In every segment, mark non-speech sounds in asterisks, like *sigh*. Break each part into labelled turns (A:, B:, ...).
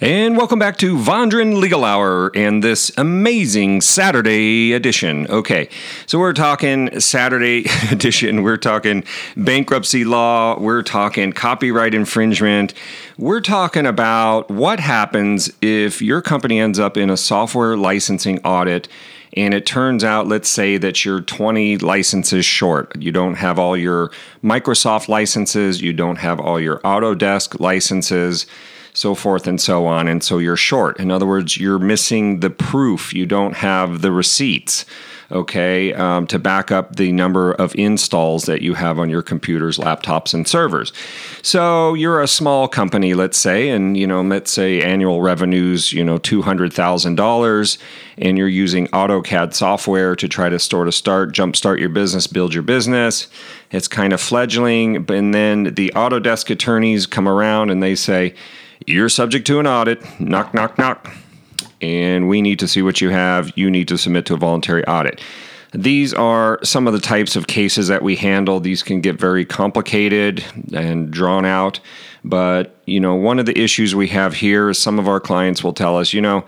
A: And welcome back to Vondran Legal Hour and this amazing Saturday edition. Okay, so we're talking Saturday *laughs* edition, we're talking bankruptcy law, we're talking copyright infringement, we're talking about what happens if your company ends up in a software licensing audit and it turns out, let's say that you're 20 licenses short. You don't have all your Microsoft licenses, you don't have all your Autodesk licenses so forth and so on. And so you're short. In other words, you're missing the proof. You don't have the receipts, okay, um, to back up the number of installs that you have on your computers, laptops, and servers. So you're a small company, let's say, and you know, let's say annual revenues, you know, two hundred thousand dollars, and you're using AutoCAD software to try to sort of start, jumpstart your business, build your business. It's kind of fledgling, and then the Autodesk attorneys come around and they say you're subject to an audit. Knock, knock, knock. And we need to see what you have. You need to submit to a voluntary audit. These are some of the types of cases that we handle. These can get very complicated and drawn out. But, you know, one of the issues we have here is some of our clients will tell us, you know,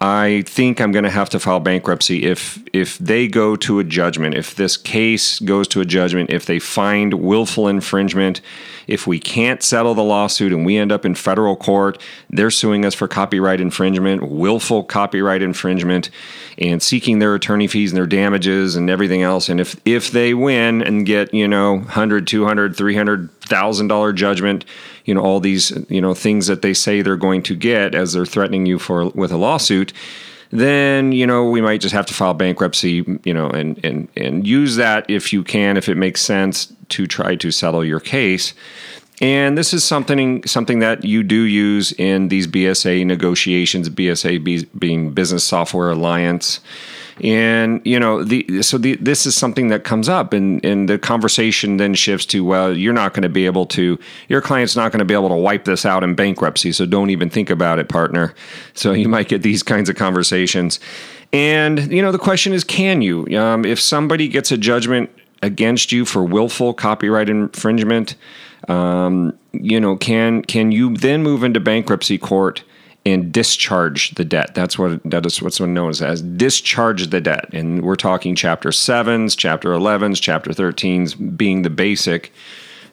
A: I think I'm going to have to file bankruptcy if if they go to a judgment, if this case goes to a judgment, if they find willful infringement, if we can't settle the lawsuit and we end up in federal court, they're suing us for copyright infringement, willful copyright infringement, and seeking their attorney fees and their damages and everything else. And if if they win and get, you know, 100, 200, 300,000 dollar judgment, you know all these you know things that they say they're going to get as they're threatening you for with a lawsuit then you know we might just have to file bankruptcy you know and and and use that if you can if it makes sense to try to settle your case. And this is something something that you do use in these BSA negotiations BSA being business software alliance and you know the so the, this is something that comes up and and the conversation then shifts to well you're not going to be able to your client's not going to be able to wipe this out in bankruptcy so don't even think about it partner. So *laughs* you might get these kinds of conversations. And you know the question is can you? Um, if somebody gets a judgment against you for willful copyright infringement um, you know can can you then move into bankruptcy court and discharge the debt. That's what that is what's known as, discharge the debt. And we're talking chapter sevens, chapter elevens, chapter thirteens being the basic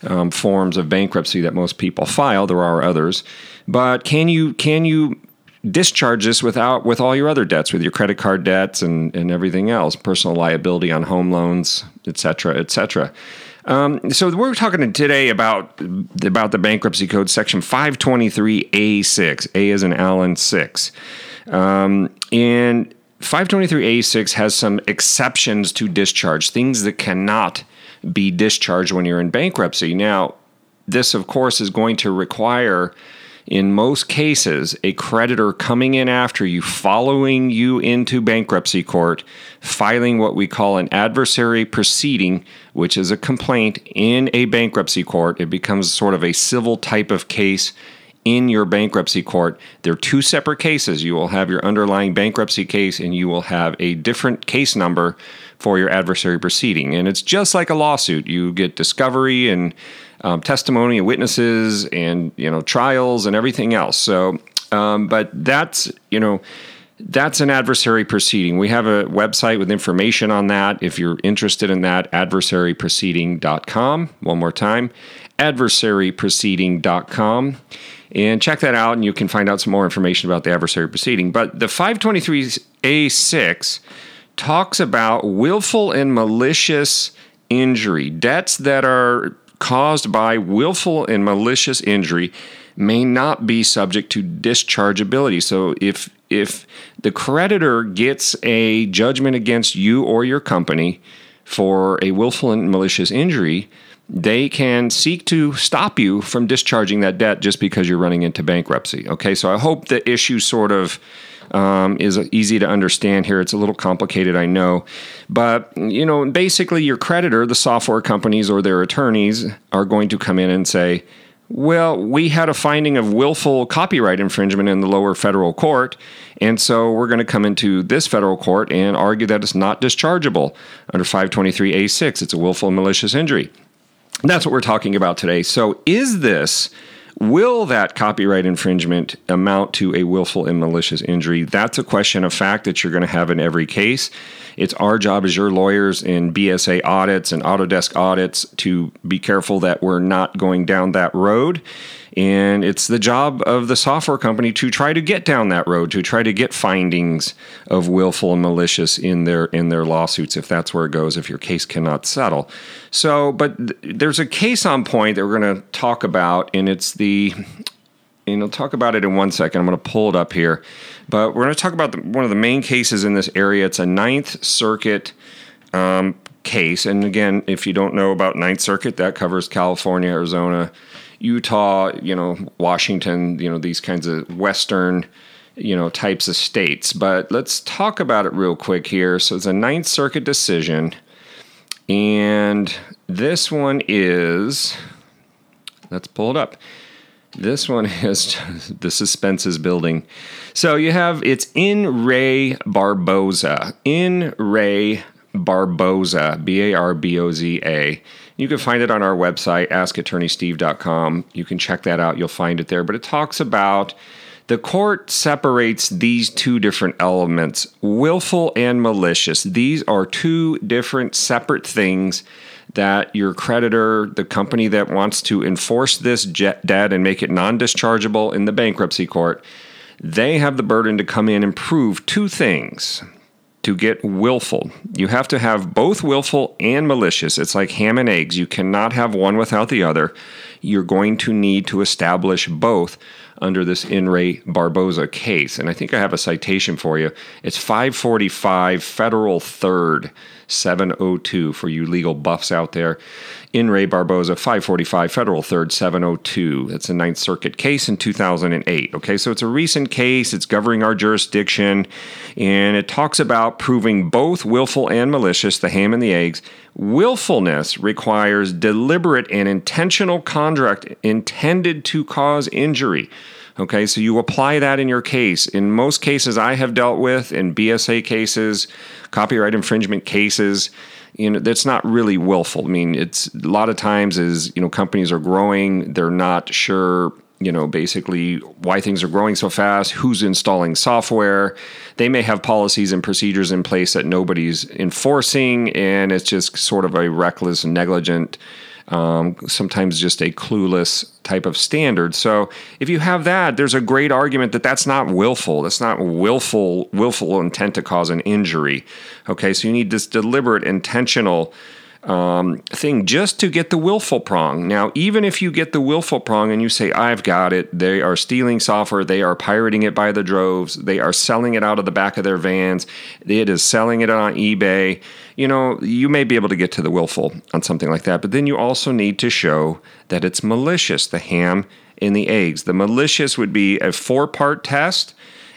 A: um, forms of bankruptcy that most people file. There are others, but can you can you discharge this without with all your other debts, with your credit card debts and and everything else, personal liability on home loans, et cetera, et cetera. Um, so we're talking today about about the bankruptcy code, section 523A6. A is an Allen 6. Um, and 523A6 has some exceptions to discharge, things that cannot be discharged when you're in bankruptcy. Now, this, of course, is going to require in most cases, a creditor coming in after you, following you into bankruptcy court, filing what we call an adversary proceeding, which is a complaint in a bankruptcy court. It becomes sort of a civil type of case in your bankruptcy court. They're two separate cases. You will have your underlying bankruptcy case and you will have a different case number for your adversary proceeding. And it's just like a lawsuit. You get discovery and um, testimony and witnesses and you know trials and everything else. So, um, but that's you know that's an adversary proceeding. We have a website with information on that. If you're interested in that, adversaryproceeding.com. One more time, adversaryproceeding.com. And check that out, and you can find out some more information about the adversary proceeding. But the 523A6 talks about willful and malicious injury, debts that are caused by willful and malicious injury may not be subject to dischargeability. So if if the creditor gets a judgment against you or your company for a willful and malicious injury, they can seek to stop you from discharging that debt just because you're running into bankruptcy. Okay, so I hope the issue sort of um, is easy to understand here. It's a little complicated, I know. But, you know, basically, your creditor, the software companies or their attorneys, are going to come in and say, well, we had a finding of willful copyright infringement in the lower federal court, and so we're going to come into this federal court and argue that it's not dischargeable under 523A6. It's a willful malicious injury. And that's what we're talking about today. So, is this Will that copyright infringement amount to a willful and malicious injury? That's a question of fact that you're going to have in every case. It's our job as your lawyers in BSA audits and Autodesk audits to be careful that we're not going down that road. And it's the job of the software company to try to get down that road, to try to get findings of willful and malicious in their in their lawsuits, if that's where it goes, if your case cannot settle. So, but th- there's a case on point that we're going to talk about, and it's the and I'll talk about it in one second. I'm going to pull it up here, but we're going to talk about the, one of the main cases in this area. It's a Ninth Circuit um, case, and again, if you don't know about Ninth Circuit, that covers California, Arizona, Utah, you know, Washington, you know, these kinds of Western, you know, types of states. But let's talk about it real quick here. So it's a Ninth Circuit decision, and this one is, let's pull it up. This one *laughs* is *laughs* the suspense is building. So you have it's in re Barboza. In re Barboza, B A R B O Z A. You can find it on our website, askattorneysteve.com. You can check that out, you'll find it there. But it talks about the court separates these two different elements willful and malicious. These are two different separate things that your creditor, the company that wants to enforce this debt and make it non dischargeable in the bankruptcy court, they have the burden to come in and prove two things to get willful. You have to have both willful and malicious. It's like ham and eggs. You cannot have one without the other. You're going to need to establish both under this In re Barboza case. And I think I have a citation for you. It's 545 Federal 3rd, 702 for you legal buffs out there. In re Barboza, 545 Federal 3rd, 702. It's a Ninth Circuit case in 2008. Okay, so it's a recent case. It's governing our jurisdiction. And it talks about proving both willful and malicious, the ham and the eggs. Willfulness requires deliberate and intentional conduct intended to cause injury. Okay, so you apply that in your case. In most cases I have dealt with, in BSA cases, copyright infringement cases, you know, that's not really willful. I mean, it's a lot of times is, you know, companies are growing, they're not sure you know, basically why things are growing so fast, who's installing software. They may have policies and procedures in place that nobody's enforcing, and it's just sort of a reckless, negligent um, sometimes just a clueless type of standard. So if you have that, there's a great argument that that's not willful. That's not willful willful intent to cause an injury. Okay, so you need this deliberate, intentional um, thing just to get the willful prong. Now, even if you get the willful prong and you say, I've got it, they are stealing software, they are pirating it by the droves, they are selling it out of the back of their vans, it is selling it on eBay, you know, you may be able to get to the willful on something like that, but then you also need to show that it's malicious, the ham in the eggs. The malicious would be a four part test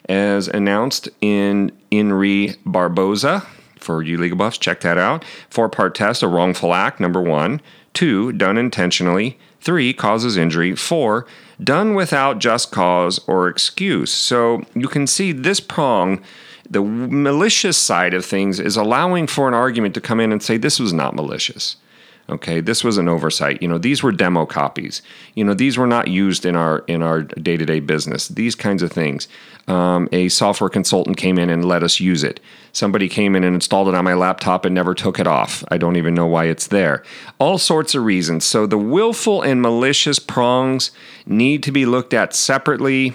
A: as announced in In re Barboza for you legal buffs, check that out. Four part test, a wrongful act, number one. Two, done intentionally. Three, causes injury. Four, done without just cause or excuse. So you can see this prong, the malicious side of things, is allowing for an argument to come in and say this was not malicious. Okay, this was an oversight. You know, these were demo copies. You know, these were not used in our in our day to day business. These kinds of things. Um, a software consultant came in and let us use it. Somebody came in and installed it on my laptop and never took it off. I don't even know why it's there. All sorts of reasons. So the willful and malicious prongs need to be looked at separately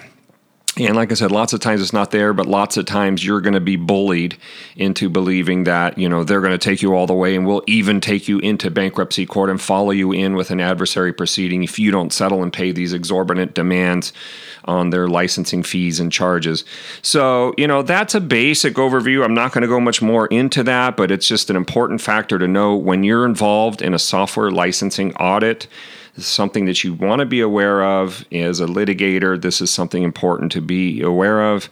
A: and like I said, lots of times it's not there, but lots of times you're going to be bullied into believing that, you know, they're going to take you all the way and will even take you into bankruptcy court and follow you in with an adversary proceeding if you don't settle and pay these exorbitant demands on their licensing fees and charges. So, you know, that's a basic overview. I'm not going to go much more into that, but it's just an important factor to know when you're involved in a software licensing audit this is something that you want to be aware of as a litigator. This is something important to be aware of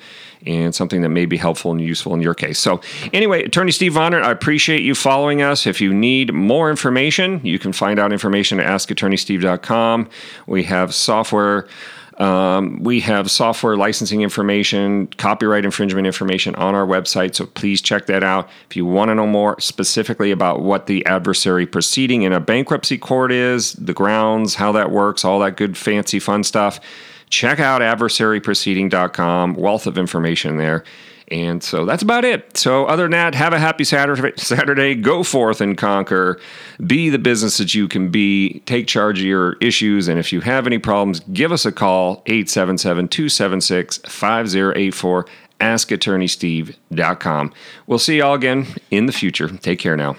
A: and something that may be helpful and useful in your case. So, anyway, Attorney Steve Vondran, I appreciate you following us. If you need more information, you can find out information at askattorneysteve.com. We have software Um, we have software licensing information, copyright infringement information on our website, so please check that out. If you want to know more specifically about what the adversary proceeding in a bankruptcy court is, the grounds, how that works, all that good, fancy, fun stuff, check out adversaryproceeding.com. Wealth of information there. And so that's about it. So, other than that, have a happy Saturday. Saturday. Go forth and conquer. Be the business that you can be. Take charge of your issues. And if you have any problems, give us a call 877 276 5084. AskAttorneySteve.com. We'll see y'all again in the future. Take care now.